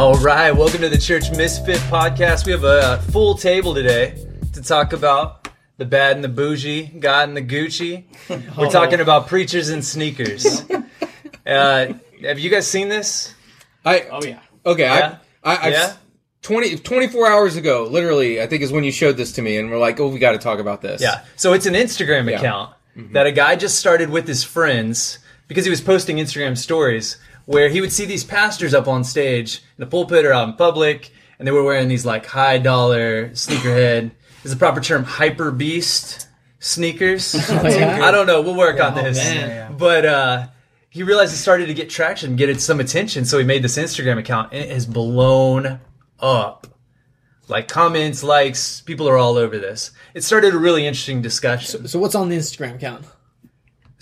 All right, welcome to the Church Misfit podcast. We have a full table today to talk about the bad and the bougie, God and the Gucci. We're talking about preachers and sneakers. Uh, have you guys seen this? I Oh yeah. okay. Yeah? I, I I've, Yeah? 20, 24 hours ago, literally, I think is when you showed this to me, and we're like, oh, we got to talk about this. Yeah. So it's an Instagram Yeah. account that a guy just started with his friends because he was posting Instagram stories where he would see these pastors up on stage in the pulpit or out in public, and they were wearing these like high dollar sneakerhead. Is the proper term hypebeast sneakers? I don't know. We'll work on this. man. But uh, he realized it started to get traction, get it some attention, so he made this Instagram account, and it has blown up like comments, likes, people are all over this. It started a really interesting discussion. So what's on the Instagram account?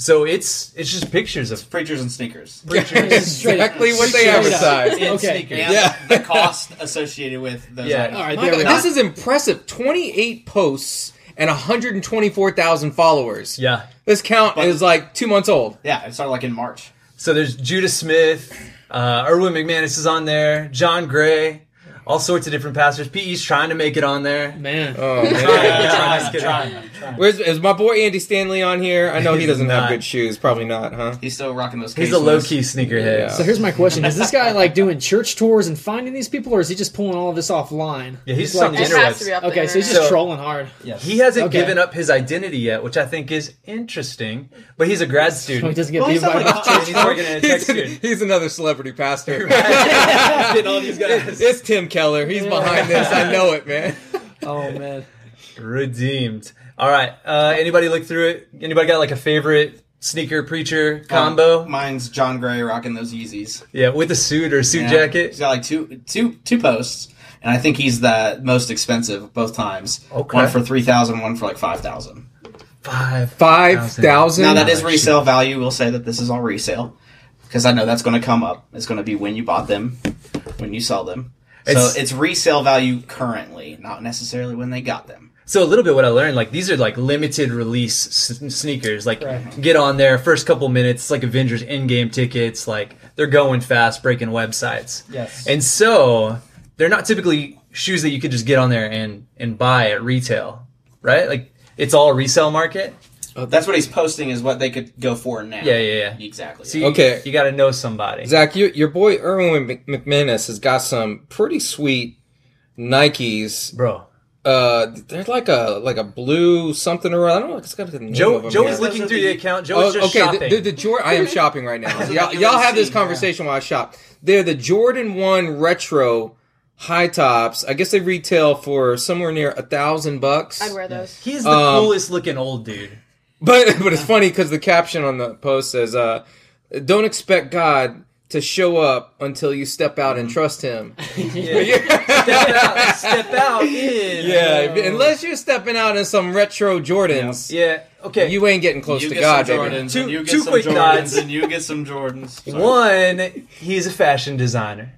So it's it's just pictures of preachers and sneakers. Straight up. exactly what they Straight up. advertise. And Okay. sneakers. And Yeah. the cost associated with those Yeah. items. All right, My there we this is impressive. 28 posts and 124,000 followers. yeah. This count is like two months old. Yeah, it started like in March. So there's Judah Smith, uh, Erwin McManus is on there, John Gray, all sorts of different pastors. PE's trying to make it on there. Man. Oh man. Trying, just kidding. Where's is my boy Andy Stanley on here? I know he doesn't have good shoes. Probably not, huh? He's still rocking those. He's a K-Swiss. low key sneakerhead. Yeah. So here's my question: Is this guy like doing church tours and finding these people, or is he just pulling all of this offline? Yeah, he's like, on the It has to be interwebs. up the okay, so he's just So- trolling hard. Yes. He hasn't Okay. given up his identity yet, which I think is interesting. But he's a grad So he student. doesn't get Well, he's beat by not the like- He's working in a tech He's, student. he's another celebrity pastor. Getting all these guys. it's Tim Keller. He's behind this. I know it, man. Oh man. Redeemed. All right. Uh, anybody look through it? Anybody got like a favorite sneaker preacher combo? Um, mine's John Gray rocking those Yeezys. yeah, with a suit or a suit Yeah. jacket. He's got like two, two, two posts, and I think he's the most expensive both times. Okay. One for three thousand, one for like five thousand. Five. Five thousand. Now that is resale value. We'll say that this is all resale because I know that's going to come up. It's going to be when you bought them, when you sell them. It's- so it's resale value currently, not necessarily when they got them. So a little bit what I learned, like these are like limited release s- sneakers. Like Right. get on there, first couple minutes, like Avengers Endgame tickets. Like they're going fast, breaking websites. Yes. And so they're not typically shoes that you could just get on there and and buy at retail, right? Like it's all a resale market. That's what he's posting is what they could go for now. Yeah, yeah, yeah. Exactly. So you, Okay. you got to know somebody. Zach, you, your boy Erwin Mc- McManus has got some pretty sweet Nikes. Bro, Uh, they're like a like a blue something or other. I don't know. It's got the name of Joe them Joe here. is looking through the account. Joe Oh, is just okay, shopping. the, the, the Jordan. I am shopping right now. Y'all, y'all have this UNC, conversation while I shop. They're the Jordan One Retro high tops. I guess they retail for somewhere near a thousand bucks. I'd wear those. He's the Um, coolest looking old dude. But but it's funny because the caption on the post says, uh, "Don't expect God to show up until you step out and trust Him." step out, step out in. Yeah, unless you're stepping out in some retro Jordans, Yeah. Okay. you ain't getting close you to get God, some baby. Jordans, Two- and you get two some quick Jordans, thoughts. and you get some Jordans. Sorry. One, he's a fashion designer.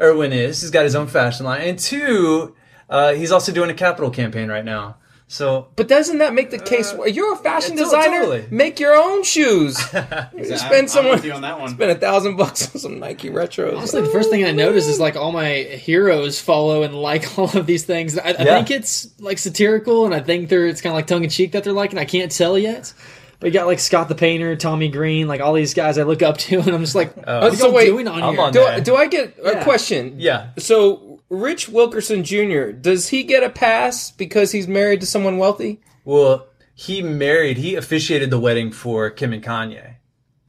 Erwin is. He's got his own fashion line. And two, uh, he's also doing a capital campaign right now. So But doesn't that make the case? Uh, you're a fashion yeah, designer. totally. Make your own shoes. you spend someone on that one. spend a thousand bucks on some Nike retros. Honestly, the first thing I noticed is like all my heroes follow and like all of these things. I, I Yeah. think it's like satirical, and I think they're it's kind of like tongue in cheek that they're liking. I can't tell yet. But you got like Scott the Painter, Tommy Green, like all these guys I look up to, and I'm just like, Oh. what are So wait, doing on I'm here? on do. I, do I get a Yeah. question? yeah. So Rich Wilkerson Jr. does he get a pass because he's married to someone wealthy? Well, he married. He officiated the wedding for Kim and Kanye.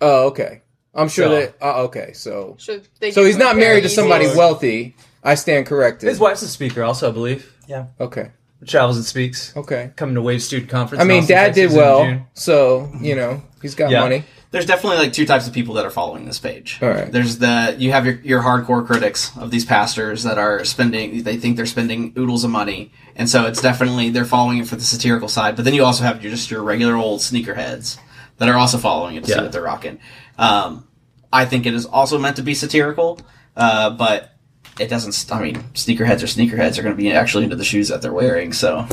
Oh, okay. I'm sure So- that. Uh, okay, so so he's not married to somebody Yeezys? wealthy. I stand corrected. His wife's a speaker, also, I believe. Yeah. Okay, Travels and speaks. okay. Coming to Wave Student Conference. I mean, Dad did Texas in well, so you know he's got Yeah. money. There's definitely like two types of people that are following this page. All right. There's the you have your your hardcore critics of these pastors that are spending they think they're spending oodles of money, and so it's definitely they're following it for the satirical side. But then you also have your just your regular old sneakerheads that are also following it to Yeah. see what they're rocking. Um, I think it is also meant to be satirical, uh, but it doesn't. I mean, sneakerheads or sneakerheads are going to be actually into the shoes that they're wearing, so.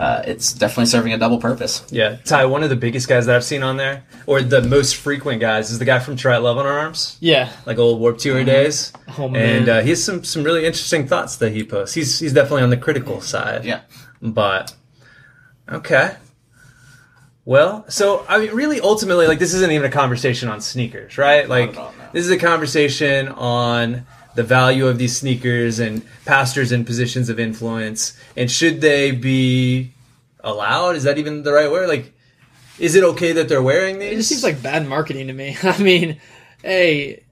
Uh, it's definitely serving a double purpose. Yeah, Ty, one of the biggest guys that I've seen on there, or the most frequent guys, is the guy from Try Love on Our Arms, Yeah. like old Warped Tour days. Oh, man. And uh, he has some some really interesting thoughts that he posts. He's he's definitely on the critical side. Yeah. But okay. Well, so I mean, really, ultimately, like this isn't even a conversation on sneakers, right? Like at all, no. this is a conversation on the value of these sneakers and pastors in positions of influence, and should they be allowed? Is that even the right word? Like, is it okay that they're wearing these? It just seems like bad marketing to me. I mean, hey,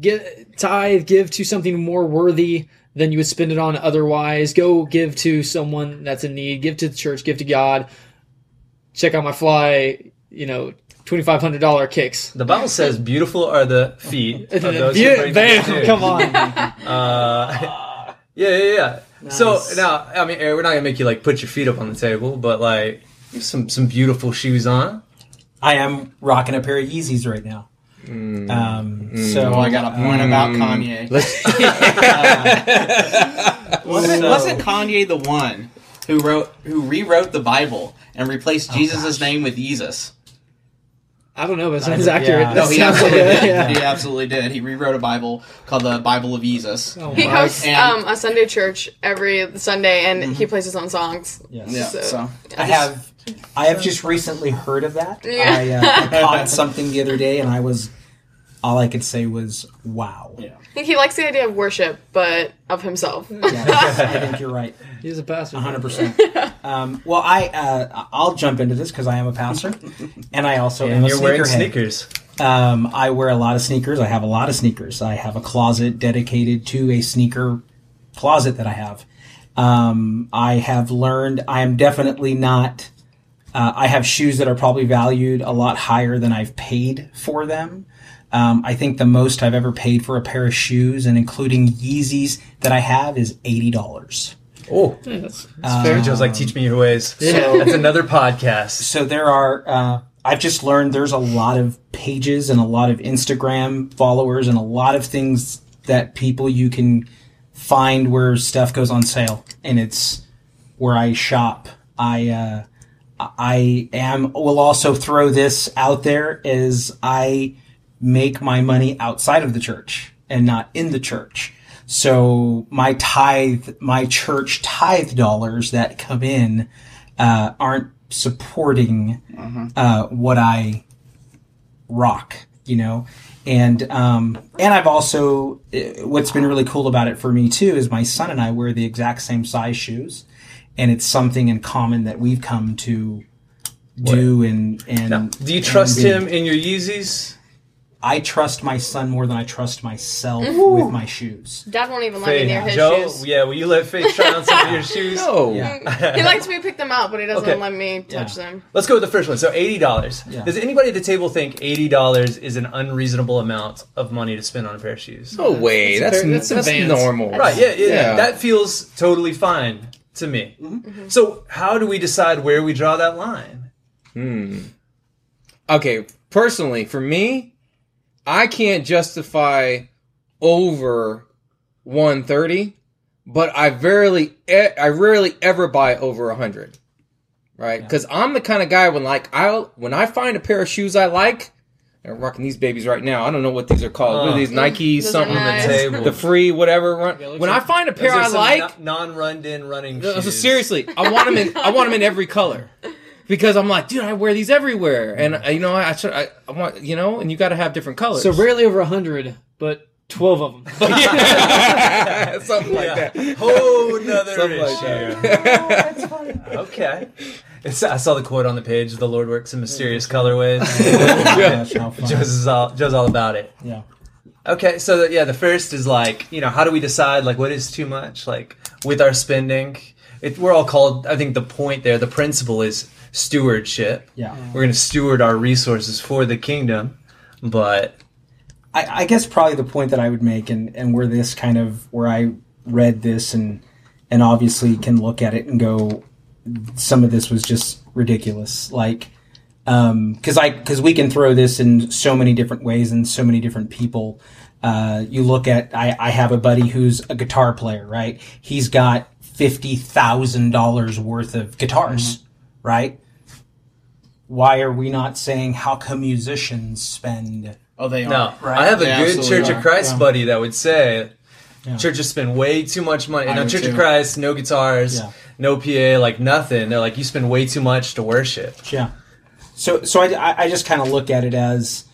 get tithe, give to something more worthy than you would spend it on otherwise. Go give to someone that's in need. Give to the church. Give to God. Check out my fly. You know, twenty five hundred dollar kicks. the Bible says, "Beautiful are the feet of those who Beau- bring Bam! good news." Come on. Uh, yeah, yeah, yeah. So now, I mean, Aaron, we're not gonna make you like put your feet up on the table, but like you have some some beautiful shoes on. I am rocking a pair of Yeezys right now. Um, so Oh, I got a point about Kanye. wasn't, So- wasn't Kanye the one who wrote who rewrote the Bible and replaced Jesus' name with Jesus? I don't know, but it sounds Yeah. accurate. No, No, he absolutely did. yeah. He absolutely did. He rewrote a Bible called the Bible of Jesus. Oh He hosts And- um, a Sunday church every Sunday, and he plays his own songs. Yes. Yeah, So- so I have I have just recently heard of that. Yeah. I, uh, I caught something the other day, and I was all I could say was wow. yeah. I think he likes the idea of worship, but of himself. Yes, I think you're right. He's a pastor. hundred percent. Um, well, I uh, I'll jump into this because I am a pastor, and I also am And a you're wearing sneakerhead. sneakers. Um, I wear a lot of sneakers. I have a lot of sneakers. I have a closet dedicated to a sneaker closet that I have. Um, I have learned I am definitely not. Uh, I have shoes that are probably valued a lot higher than I've paid for them. Um, I think the most I've ever paid for a pair of shoes, and including Yeezys that I have, is eighty dollars. Oh, Yeah, that's, that's fair. Joe's like, teach me your ways. Yeah. That's another podcast. so there are uh, i've just learned there's a lot of pages and a lot of instagram followers and a lot of things that people you can find where stuff goes on sale and it's where i shop i uh, i am will also throw this out there as i make my money outside of the church and not in the church so my tithe my church tithe dollars that come in uh, aren't supporting uh, what I rock, you know. And um, and I've also uh, what's been really cool about it for me too is my son and I wear the exact same size shoes, and it's something in common that we've come to do. And and Now, do you trust him in your Yeezys? I trust my son more than I trust myself with my shoes. Dad won't even let me Faith, near his shoes. Joe, shoes. yeah, will you let Faith try on some of your shoes? No. Yeah. He likes me to pick them out, but he doesn't Okay. let me touch Yeah. them. Let's go with the first one. So eighty dollars. Yeah. Does anybody at the table think eighty dollars is an unreasonable amount of money to spend on a pair of shoes? no way. That's That's fair- that's that's, advanced. normal. Right. Yeah, yeah. Yeah. That feels totally fine to me. So how do we decide where we draw that line? Hmm. okay, personally, for me, I can't justify over 130, but I rarely, I rarely ever buy over 100. Right? Because I'm the kind of guy when like I when I find a pair of shoes I like, I'm rocking these babies right now. I don't know what these are called. what Uh, are these Nike Those are something? nice. Table. The free whatever. Run. looks when like- I find a pair Those are I some like, non-run-in running no, shoes. so seriously, I want them in. I want them in every color because I'm like, dude, I wear these everywhere, and uh, you know, I, should, I, I want, you know, and you got to have different colors. So rarely over hundred, but twelve of them. yeah, something like Yeah. that. Whole nother Something like issue. that. Okay. It's, I saw the quote on the page. The Lord works in mysterious colorways. Gosh, how. Joe's all Joe's all about it. Yeah. Okay, so the, yeah, the first is like, you know, how do we decide like what is too much like with our spending? It, we're all called. I think the point there, the principle is stewardship. Yeah. We're going to steward our resources for the kingdom, but I, I guess probably the point that I would make, and, and where this kind of where I read this and and obviously can look at it and go, some of this was just ridiculous. Like, um, because I because we can throw this in so many different ways and so many different people. Uh, you look at I, I have a buddy who's a guitar player, right? He's got fifty thousand dollars worth of guitars, mm-hmm. right? Why are we not saying how come musicians spend? Oh, they are. no. Right. I have a They good Church are. of Christ Yeah. buddy that would say Yeah. churches spend way too much money. I And on would Church of. Christ, no guitars, Yeah. no PA, like nothing. They're like, you spend way too much to worship. Yeah. So so I, I- I just kind of look at it as,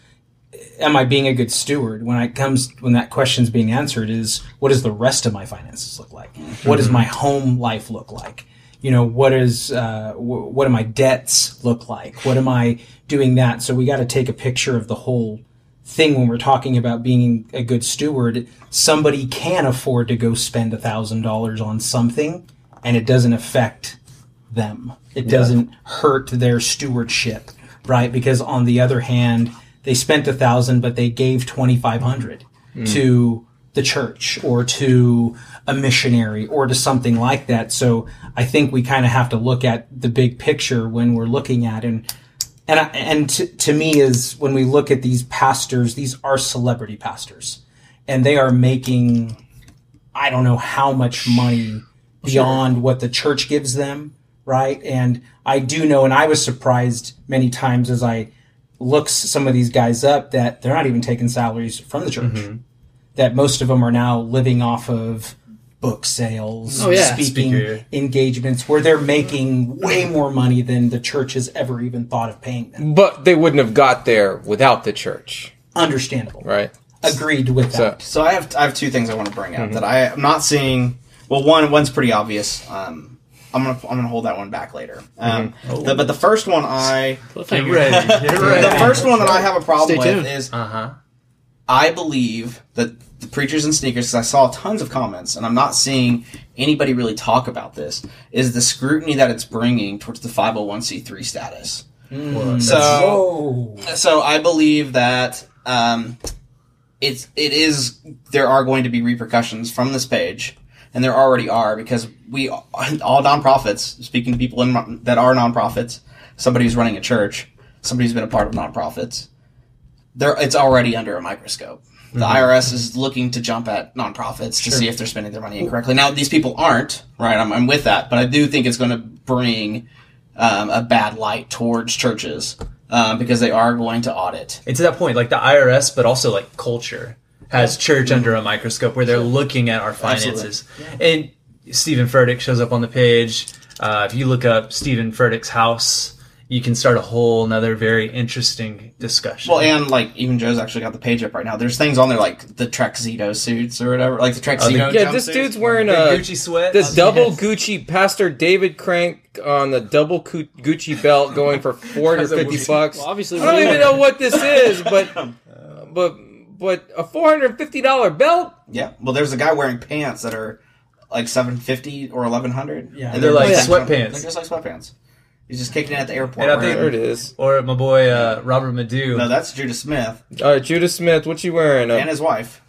am I being a good steward when it comes when that question's being answered? Is what does the rest of my finances look like? What does my home life look like? You know, what is uh, wh- what do my debts look like? What am I doing that? So we got to take a picture of the whole thing when we're talking about being a good steward. Somebody can afford to go spend a thousand dollars on something, and it doesn't affect them. It doesn't hurt their stewardship, right? Because on the other hand, they spent a thousand, but they gave twenty five hundred hmm. to the church or to a missionary or to something like that. So I think we kind of have to look at the big picture when we're looking at and and I, and to, to me is when we look at these pastors, these are celebrity pastors, and they are making I don't know how much money beyond what the church gives them, right? And I do know, and I was surprised many times as I look some of these guys up that they're not even taking salaries from the church. That most of them are now living off of book sales, Oh, yeah. speaking Speaker. engagements, where they're making way more money than the church has ever even thought of paying them. But they wouldn't have got there without the church, Understandable. right? Agreed with So that. So I have I have two things I want to bring up that I am not seeing. Well, one one's pretty obvious. Um, I'm gonna I'm gonna hold that one back later. Um, the- but the first one I Get ready. Get the first one that I have a problem Stay with tuned. is Uh huh. I believe that the preachers and sneakers, because I saw tons of comments, and I'm not seeing anybody really talk about this, is the scrutiny that it's bringing towards the 501c3 status. So, Oh, so I believe that um, it's it is there are going to be repercussions from this page, and there already are because we all nonprofits. Speaking to people in, that are nonprofits, somebody who's running a church, somebody who's been a part of nonprofits, there it's already under a microscope. The IRS is looking to jump at nonprofits to see if they're spending their money incorrectly. Now, these people aren't, right? I'm, I'm with that, but I do think it's going to bring um, a bad light towards churches um, because they are going to audit. And to that point, like the IRS, but also like culture has church under a microscope where they're looking at our finances. And Steven Furtick shows up on the page. Uh, if you look up Steven Furtick's house, you can start a whole another very interesting discussion. Well, and like even Joe's actually got the page up right now. There's things on there like the Trexito suits or whatever, like the Trexito. yeah, this jumpsuits. dude's wearing The a Gucci sweat. the double Gucci Pastor David Crank on the double Gucci belt going for four hundred fifty Gucci- bucks. Well, obviously, I don't even know what this is, but but but a four hundred fifty dollar belt. Yeah. Well, there's a guy wearing pants that are like seven fifty or eleven hundred. Yeah. and They're like just- sweatpants. They're just like sweatpants. He's just kicking it at the airport. And I think- There it is. or my boy uh, Robert Madu. no, that's Judah Smith All right, Judah Smith, what you wearing? and A his wife.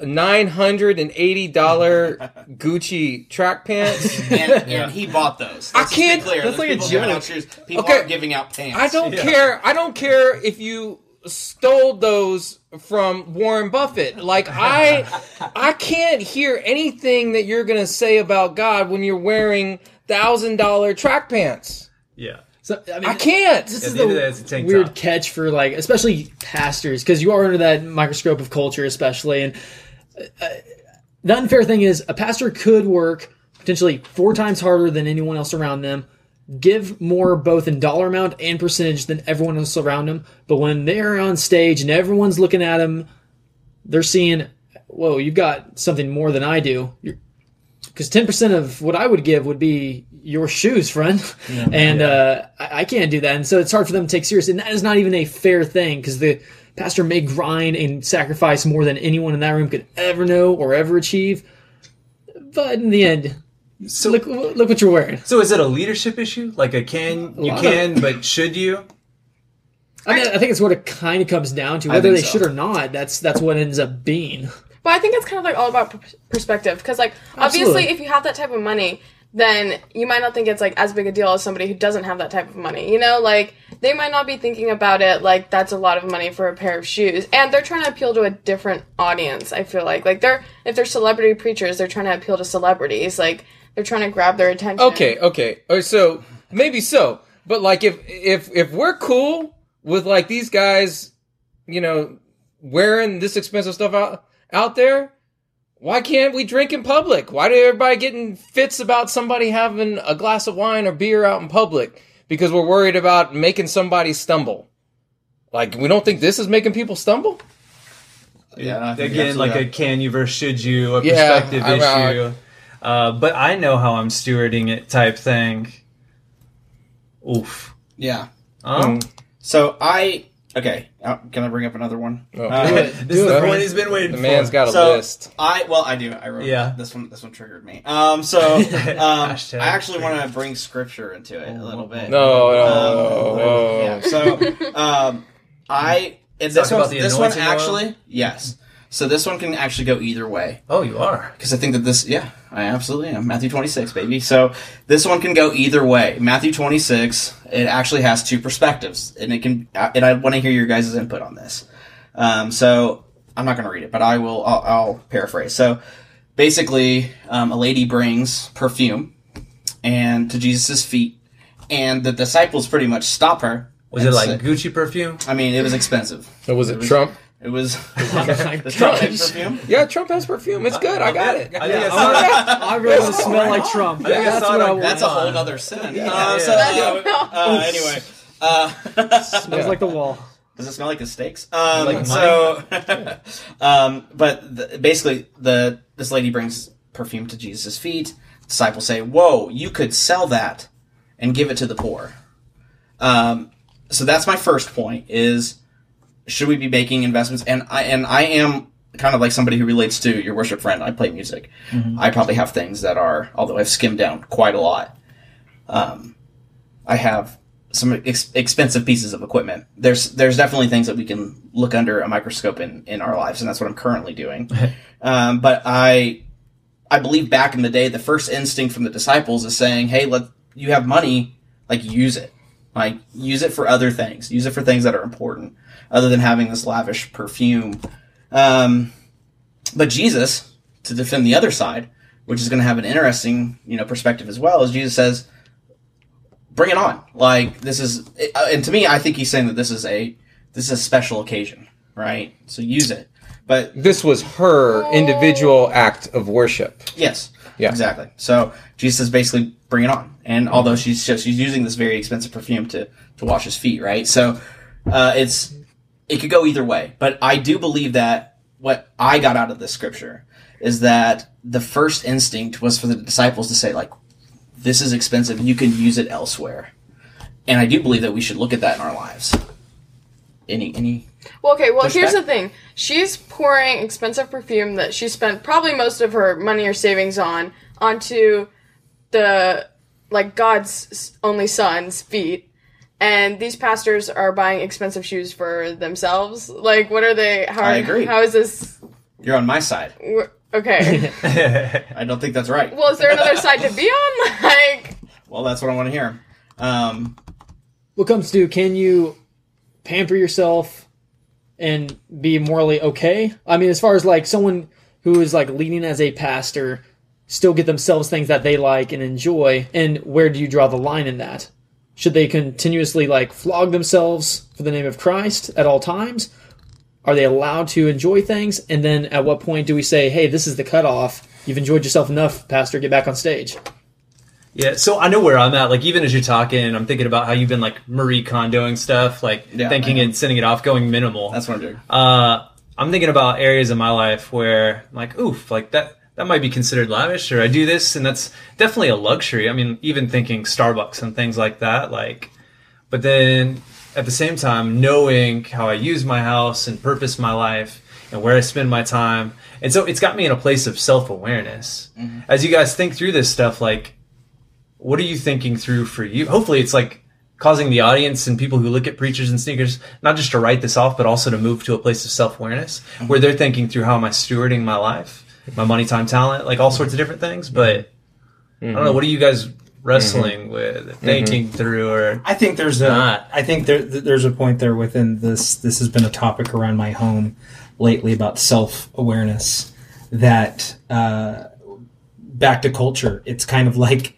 nine hundred and eighty dollar Gucci track pants. And, and he bought those. I Let's just can't- Clear. that's There's like a people giving joke. out shoes. People Okay. aren't giving out pants. I don't Yeah. care. I don't care if you stole those from Warren Buffett. Like I I can't hear anything that you're going to say about God when you're wearing $1000 track pants. yeah. So, I, mean, I can't. This At is the the the day, a weird top. catch for like, especially pastors, because you are under that microscope of culture, especially. And uh, the unfair thing is, a pastor could work potentially four times harder than anyone else around them, give more both in dollar amount and percentage than everyone else around them. But when they're on stage and everyone's looking at them, they're seeing, "Whoa, you've got something more than I do." Because ten percent of what I would give would be your shoes, friend, and Uh, I, I can't do that, and so it's hard for them to take serious. And that is not even a fair thing because the pastor may grind and sacrifice more than anyone in that room could ever know or ever achieve. But in the end, So, look, look what you're wearing. so is it a leadership issue? Like a can you lot of- can, but should you? I mean, I think it's what it kind of comes down to. Whether they so. should or not, that's that's what ends up being. But I think it's kind of like all about perspective because, like, obviously, if you have that type of money, then you might not think it's like as big a deal as somebody who doesn't have that type of money. You know, like they might not be thinking about it like that's a lot of money for a pair of shoes, and they're trying to appeal to a different audience. I feel like, like they're if they're celebrity preachers, they're trying to appeal to celebrities. Like they're trying to grab their attention. Okay, okay. So maybe so, but like if if if we're cool with like these guys, you know, wearing this expensive stuff out out there, why can't we drink in public? Why do everybody getting fits about somebody having a glass of wine or beer out in public because we're worried about making somebody stumble? Like we don't think this is making people stumble? Yeah, I think Again, like a can you versus should you, a Yeah, perspective I- I- issue. Uh, but I know how I'm stewarding it type thing. Oof. yeah. Um, So I okay. Uh, can I bring up another one? Oh, Uh, do it. This is the it. point he's been waiting The for. man's got a so list. I well, I do. I wrote Yeah. this one. This one triggered me. Um, so um, I actually want to bring scripture into it a little bit. No, no, Um, no, no. Yeah. So um, I and this Talk about one this one anointing oil? actually yes. So this one can actually go either way Oh, you are. because I think that this yeah I absolutely am Matthew twenty six baby. So this one can go either way. Matthew twenty six it actually has two perspectives and it can and I want to hear your guys' input on this. Um, so I'm not going to read it, but I will. I'll, I'll paraphrase. So basically, um, a lady brings perfume and to Jesus' feet, and the disciples pretty much stop her. Was it like say- Gucci perfume? I mean, it was expensive. So was it Trump? It was the Trump gosh. perfume. Yeah, Trump has perfume. It's good. I got it. I think I I, saw that. I really want to smell like Trump. think I That's saw what it I on- want. That's a whole other sin. Uh, so, yeah. uh, uh, anyway, uh, smells like the wall. Does it smell like the steaks? Um, Like so, um, but the, basically, the this lady brings perfume to Jesus' feet. Disciples say, "Whoa, you could sell that and give it to the poor." Um, so that's my first point: is should we be making investments? And I and I am kind of like somebody who relates to your worship friend. I play music. I probably have things that are, although I've skimmed down quite a lot. Um, I have some ex- expensive pieces of equipment. There's there's definitely things that we can look under a microscope in in our lives, and that's what I'm currently doing. um, but I I believe back in the day, the first instinct from the disciples is saying, "Hey, let you have money, like use it, like use it for other things, use it for things that are important, other than having this lavish perfume." Um, but Jesus, to defend the other side, which is going to have an interesting you know perspective as well, is Jesus says bring it on. Like this is, uh, and to me, I think he's saying that this is a this is a special occasion, right? So use it. But This was her individual act of worship. yes, Yeah. exactly. So Jesus is basically bring it on. And although she's she's using this very expensive perfume to to wash his feet, right? So uh, it's it could go either way. But I do believe that what I got out of this scripture is that the first instinct was for the disciples to say like this is expensive you can use it elsewhere and i do believe that we should look at that in our lives any any Well, okay. Well, here's the thing. She's pouring expensive perfume that she spent probably most of her money or savings on onto the like God's only son's feet, and these pastors are buying expensive shoes for themselves. Like, what are they? How I are- agree. How is this? you're on my side Okay. i don't think that's right well, is there another side to be on? Like, well that's what i want to hear um What comes to can you pamper yourself and be morally okay? I mean, as far as like someone who is like leading as a pastor, still get themselves things that they like and enjoy, and where do you draw the line in that? Should they continuously like flog themselves for the name of Christ at all times? Are they allowed to enjoy things? And then at what point do we say, hey, this is the cutoff? You've enjoyed yourself enough, Pastor, get back on stage. Yeah, so I know where I'm at. Like, even as you're talking, I'm thinking about how you've been like Marie Kondoing stuff, like Yeah, thinking and sending it off, going minimal. that's what i'm doing Uh, I'm thinking about areas in my life where, I'm like, oof, like that that might be considered lavish, or I do this, and that's definitely a luxury. I mean, even thinking Starbucks and things like that, like, but then at the same time, knowing how I use my house and purpose my life, and where I spend my time. And so it's got me in a place of self awareness. Mm-hmm. As you guys think through this stuff, like, what are you thinking through for you? Hopefully, it's like causing the audience and people who look at preachers and sneakers not just to write this off, but also to move to a place of self awareness Mm-hmm. where they're thinking through how am I stewarding my life, my money, time, talent, like all sorts of different things. But I don't know. What are you guys wrestling with, thinking through, or I think there's a. Not. I think there there's a point there within this. This has been a topic around my home lately about self awareness. That uh, back to culture, it's kind of like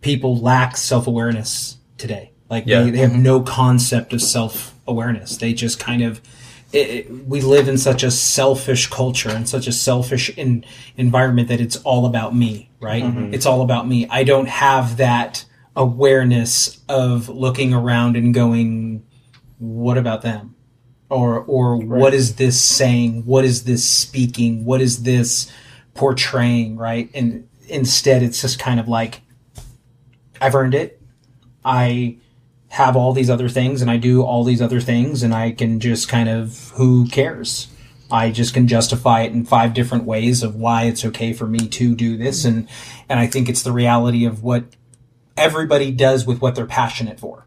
people lack self awareness today. Like Yeah. they, they have mm-hmm. no concept of self awareness. They just kind of. It, it- we live in such a selfish culture and such a selfish in, environment that it's all about me, right? Mm-hmm. It's all about me. I don't have that awareness of looking around and going, "What about them?" or or what is this saying? What is this speaking? What is this portraying? Right? And instead, it's just kind of like, I've earned it. I have all these other things and I do all these other things and I can just kind of who cares? I just can justify it in five different ways of why it's okay for me to do this and and I think it's the reality of what everybody does with what they're passionate for.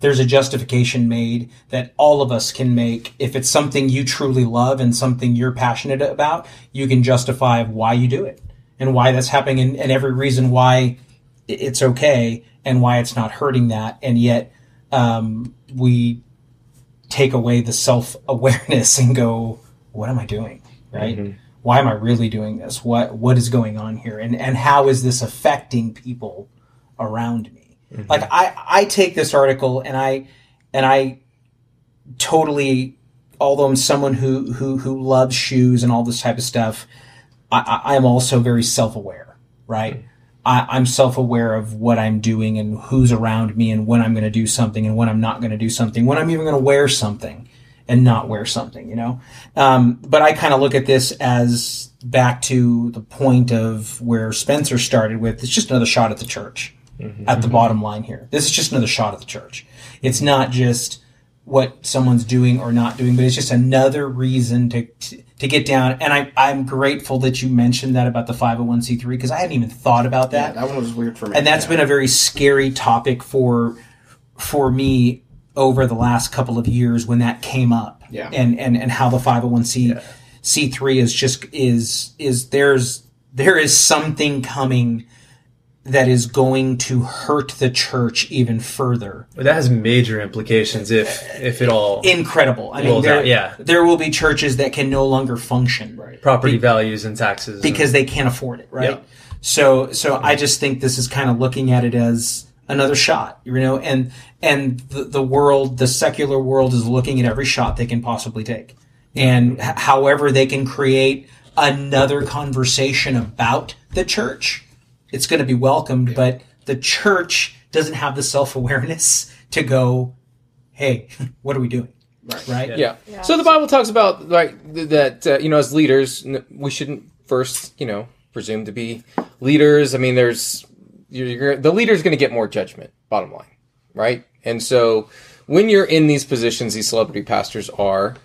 There's a justification made that all of us can make if it's something you truly love and something you're passionate about, you can justify why you do it and why that's happening and, and every reason why it's okay and why it's not hurting that. And yet um, we take away the self-awareness and go what am i doing? Right? Mm-hmm. Why am i really doing this? What what is going on here? And and how is this affecting people around me? Mm-hmm. Like i i take this article and i and i totally although i'm someone who who who loves shoes and all this type of stuff i i am also very self-aware right mm-hmm. I, I'm self aware of what I'm doing and who's around me and when I'm going to do something and when I'm not going to do something, when I'm even going to wear something and not wear something, you know? Um, but I kind of look at this as back to the point of where Spencer started with it's just another shot at the church at the bottom line here. This is just another shot at the church. It's not just what someone's doing or not doing, but it's just another reason to to get down. And I, I'm grateful that you mentioned that about the 501c3 because I hadn't even thought about Yeah, that that one was weird for me. and that's Yeah. been a very scary topic for for me over the last couple of years when that came up Yeah. and and and how the 501c c3 is just is is there's there is something coming that is going to hurt the church even further But that has major implications if if it all incredible i mean there, that- yeah. there will be churches that can no longer function right property values and taxes because they can't afford it, right? Yeah. So so I just think this is kind of looking at it as another shot, you know, and and the, the world, the secular world is looking at every shot they can possibly take. And h- however they can create another conversation about the church, it's going to be welcomed, but the church doesn't have the self-awareness to go, "Hey, what are we doing?" Right? Yeah. So the Bible talks about like that uh, you know as leaders we shouldn't first you know presume to be leaders. I mean, there's you're, you're, the leader's going to get more judgment. Bottom line, right? And so when you're in these positions, these celebrity pastors are.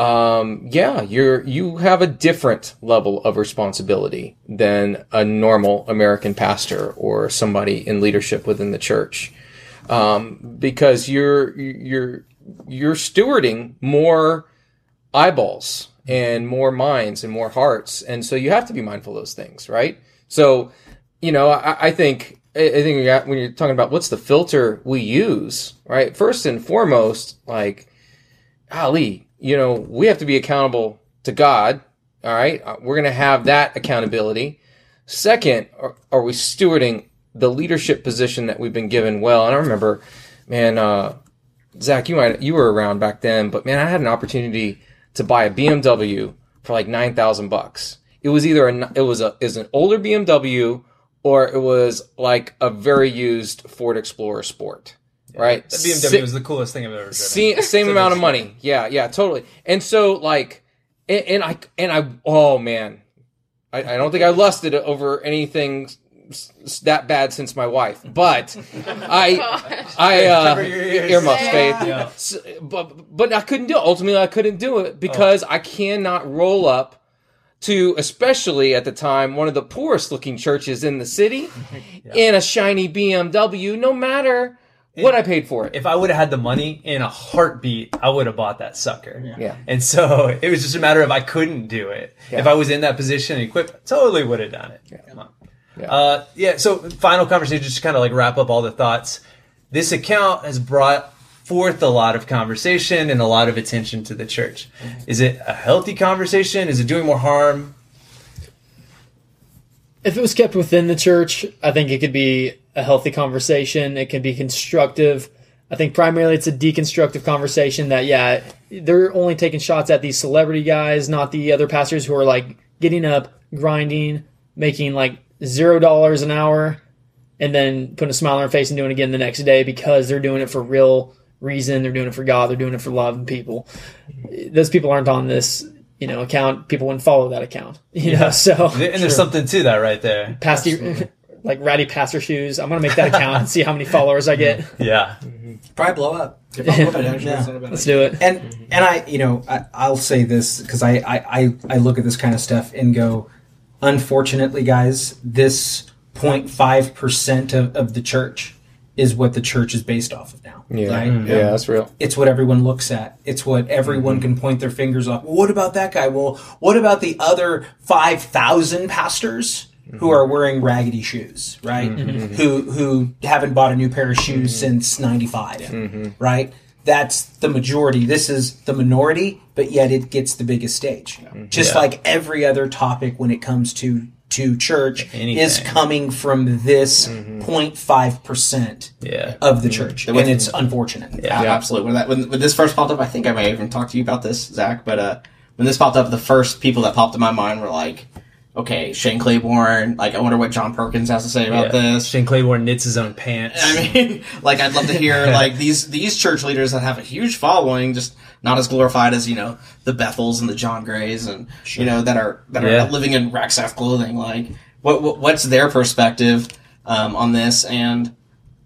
Um, yeah, you're you have a different level of responsibility than a normal American pastor or somebody in leadership within the church um, because you're you're you're stewarding more eyeballs and more minds and more hearts, and so you have to be mindful of those things, right? So, you know, I, I think I think when you're talking about what's the filter we use, right? First and foremost, like, Ali, you know, we have to be accountable to God. All right, Uh, we're going to have that accountability. Second, are, are we stewarding the leadership position that we've been given well? And I remember, man, uh, Zach, you might you were around back then, but man, I had an opportunity to buy a BMW for like nine thousand bucks. It was either a it was a is an older BMW or it was like a very used Ford Explorer Sport, right? That BMW Si- was the coolest thing I've ever driven. same, same amount of money. Yeah, yeah, totally. And so like, and, and I and I oh man, I, I don't think I lusted over anything s- s- that bad since my wife, but I, I uh, Cover your ears. earmuffs, Yeah. faith. Yeah. S- but but I couldn't do it. Ultimately, I couldn't do it because I cannot roll up to, especially at the time, one of the poorest looking churches in the city, in a shiny BMW, no matter what I paid for it. If I would have had the money in a heartbeat, I would have bought that sucker. Yeah. And so it was just a matter of I couldn't do it. If I was in that position and equipped, totally would have done it. Come on. Yeah. Uh, yeah. So final conversation, just kind of like wrap up all the thoughts. This account has brought forth a lot of conversation and a lot of attention to the church. Is it a healthy conversation? Is it doing more harm? if it was kept within the church, I think it could be a healthy conversation. It can be constructive. I think primarily it's a deconstructive conversation that, yeah, they're only taking shots at these celebrity guys, not the other pastors who are like getting up, grinding, making like zero dollars an hour, and then putting a smile on their face and doing it again the next day because they're doing it for real reason. They're doing it for God. They're doing it for love and people. Those people aren't on this, you know, account. People wouldn't follow that account, you know, so. And there's something to that right there. pasty like ratty pastor shoes. I'm gonna make that account and see how many followers I get. Yeah. Probably blow up. If blow up, actually, that's not a bad Let's do it. and and I, you know, I, I'll say this because I, I I I look at this kind of stuff and go, unfortunately, guys, this 0.5 percent of, of the church is what the church is based off of now. Yeah, right? Mm-hmm. yeah, that's real. It's what everyone looks at. It's what everyone mm-hmm. can point their fingers off. Well, what about that guy? Well, what about the other 5,000 pastors who are wearing raggedy shoes, right? Mm-hmm. Mm-hmm. Who who haven't bought a new pair of shoes mm-hmm. since 95, right? That's the majority. This is the minority, but yet it gets the biggest stage. Just Yeah. like every other topic when it comes to to church is coming from this 0.5 percent Yeah. of the church, and it's unfortunate. Yeah. Yeah, absolutely. When that when, when this first popped up, I think I may even talk to you about this, Zach. But uh, when this popped up, the first people that popped in my mind were like, okay, Shane Claiborne. Like, I wonder what John Perkins has to say about Yeah. this. Shane Claiborne knits his own pants. I mean, like, I'd love to hear like these these church leaders that have a huge following, just not as glorified as you know the Bethels and the John Grays, and you know that are that are Yeah. living in Racksaff clothing. Like, what, what what's their perspective um, on this? And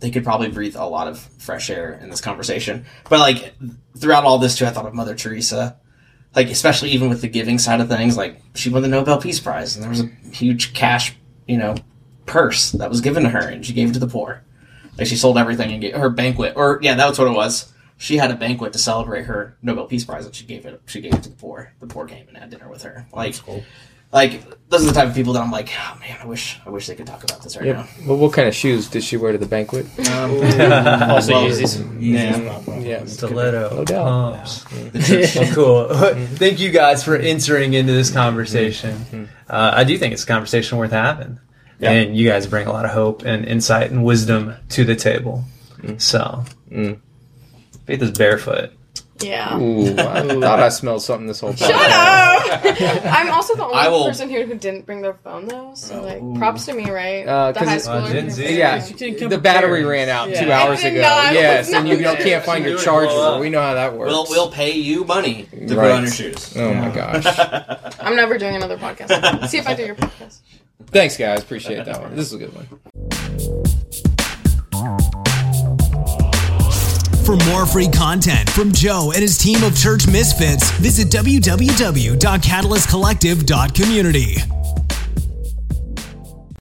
they could probably breathe a lot of fresh air in this conversation. But like throughout all this too, I thought of Mother Teresa. Like especially even with the giving side of things, like she won the Nobel Peace Prize, and there was a huge cash, you know, purse that was given to her, and she gave it to the poor. Like she sold everything and gave her banquet, or yeah, that was what it was. She had a banquet to celebrate her Nobel Peace Prize, and she gave it. She gave it to the poor. The poor came and had dinner with her. Like, like those are the type of people that I'm like, oh man, I wish, I wish they could talk about this right Yep. Well, what kind of shoes did she wear to the banquet? Um, Also well, Yeezys. yeah. Yeah, Stiletto. No doubt. pumps. Well, cool. Thank you guys for entering into this conversation. Uh, I do think it's a conversation worth having. Yeah. And you guys bring a lot of hope and insight and wisdom to the table. So, Faith is barefoot. Yeah. Ooh, I thought I smelled something this whole time. Shut up! I'm also the only will- person here who didn't bring their phone though, so like props to me, right? Uh, the 'cause high it's- schooler. Uh, Gen Z. didn't Yeah, the battery ran out two hours ago. not. Yes, and you don't, can't find your charger. blow up. We know how that works. We'll we'll pay you money to put on your shoes. Oh my gosh! I'm never doing another podcast. See if I do your podcast. Thanks, guys. Appreciate that one. This is a good one. For more free content from Joe and his team of church misfits, visit www.catalystcollective.community.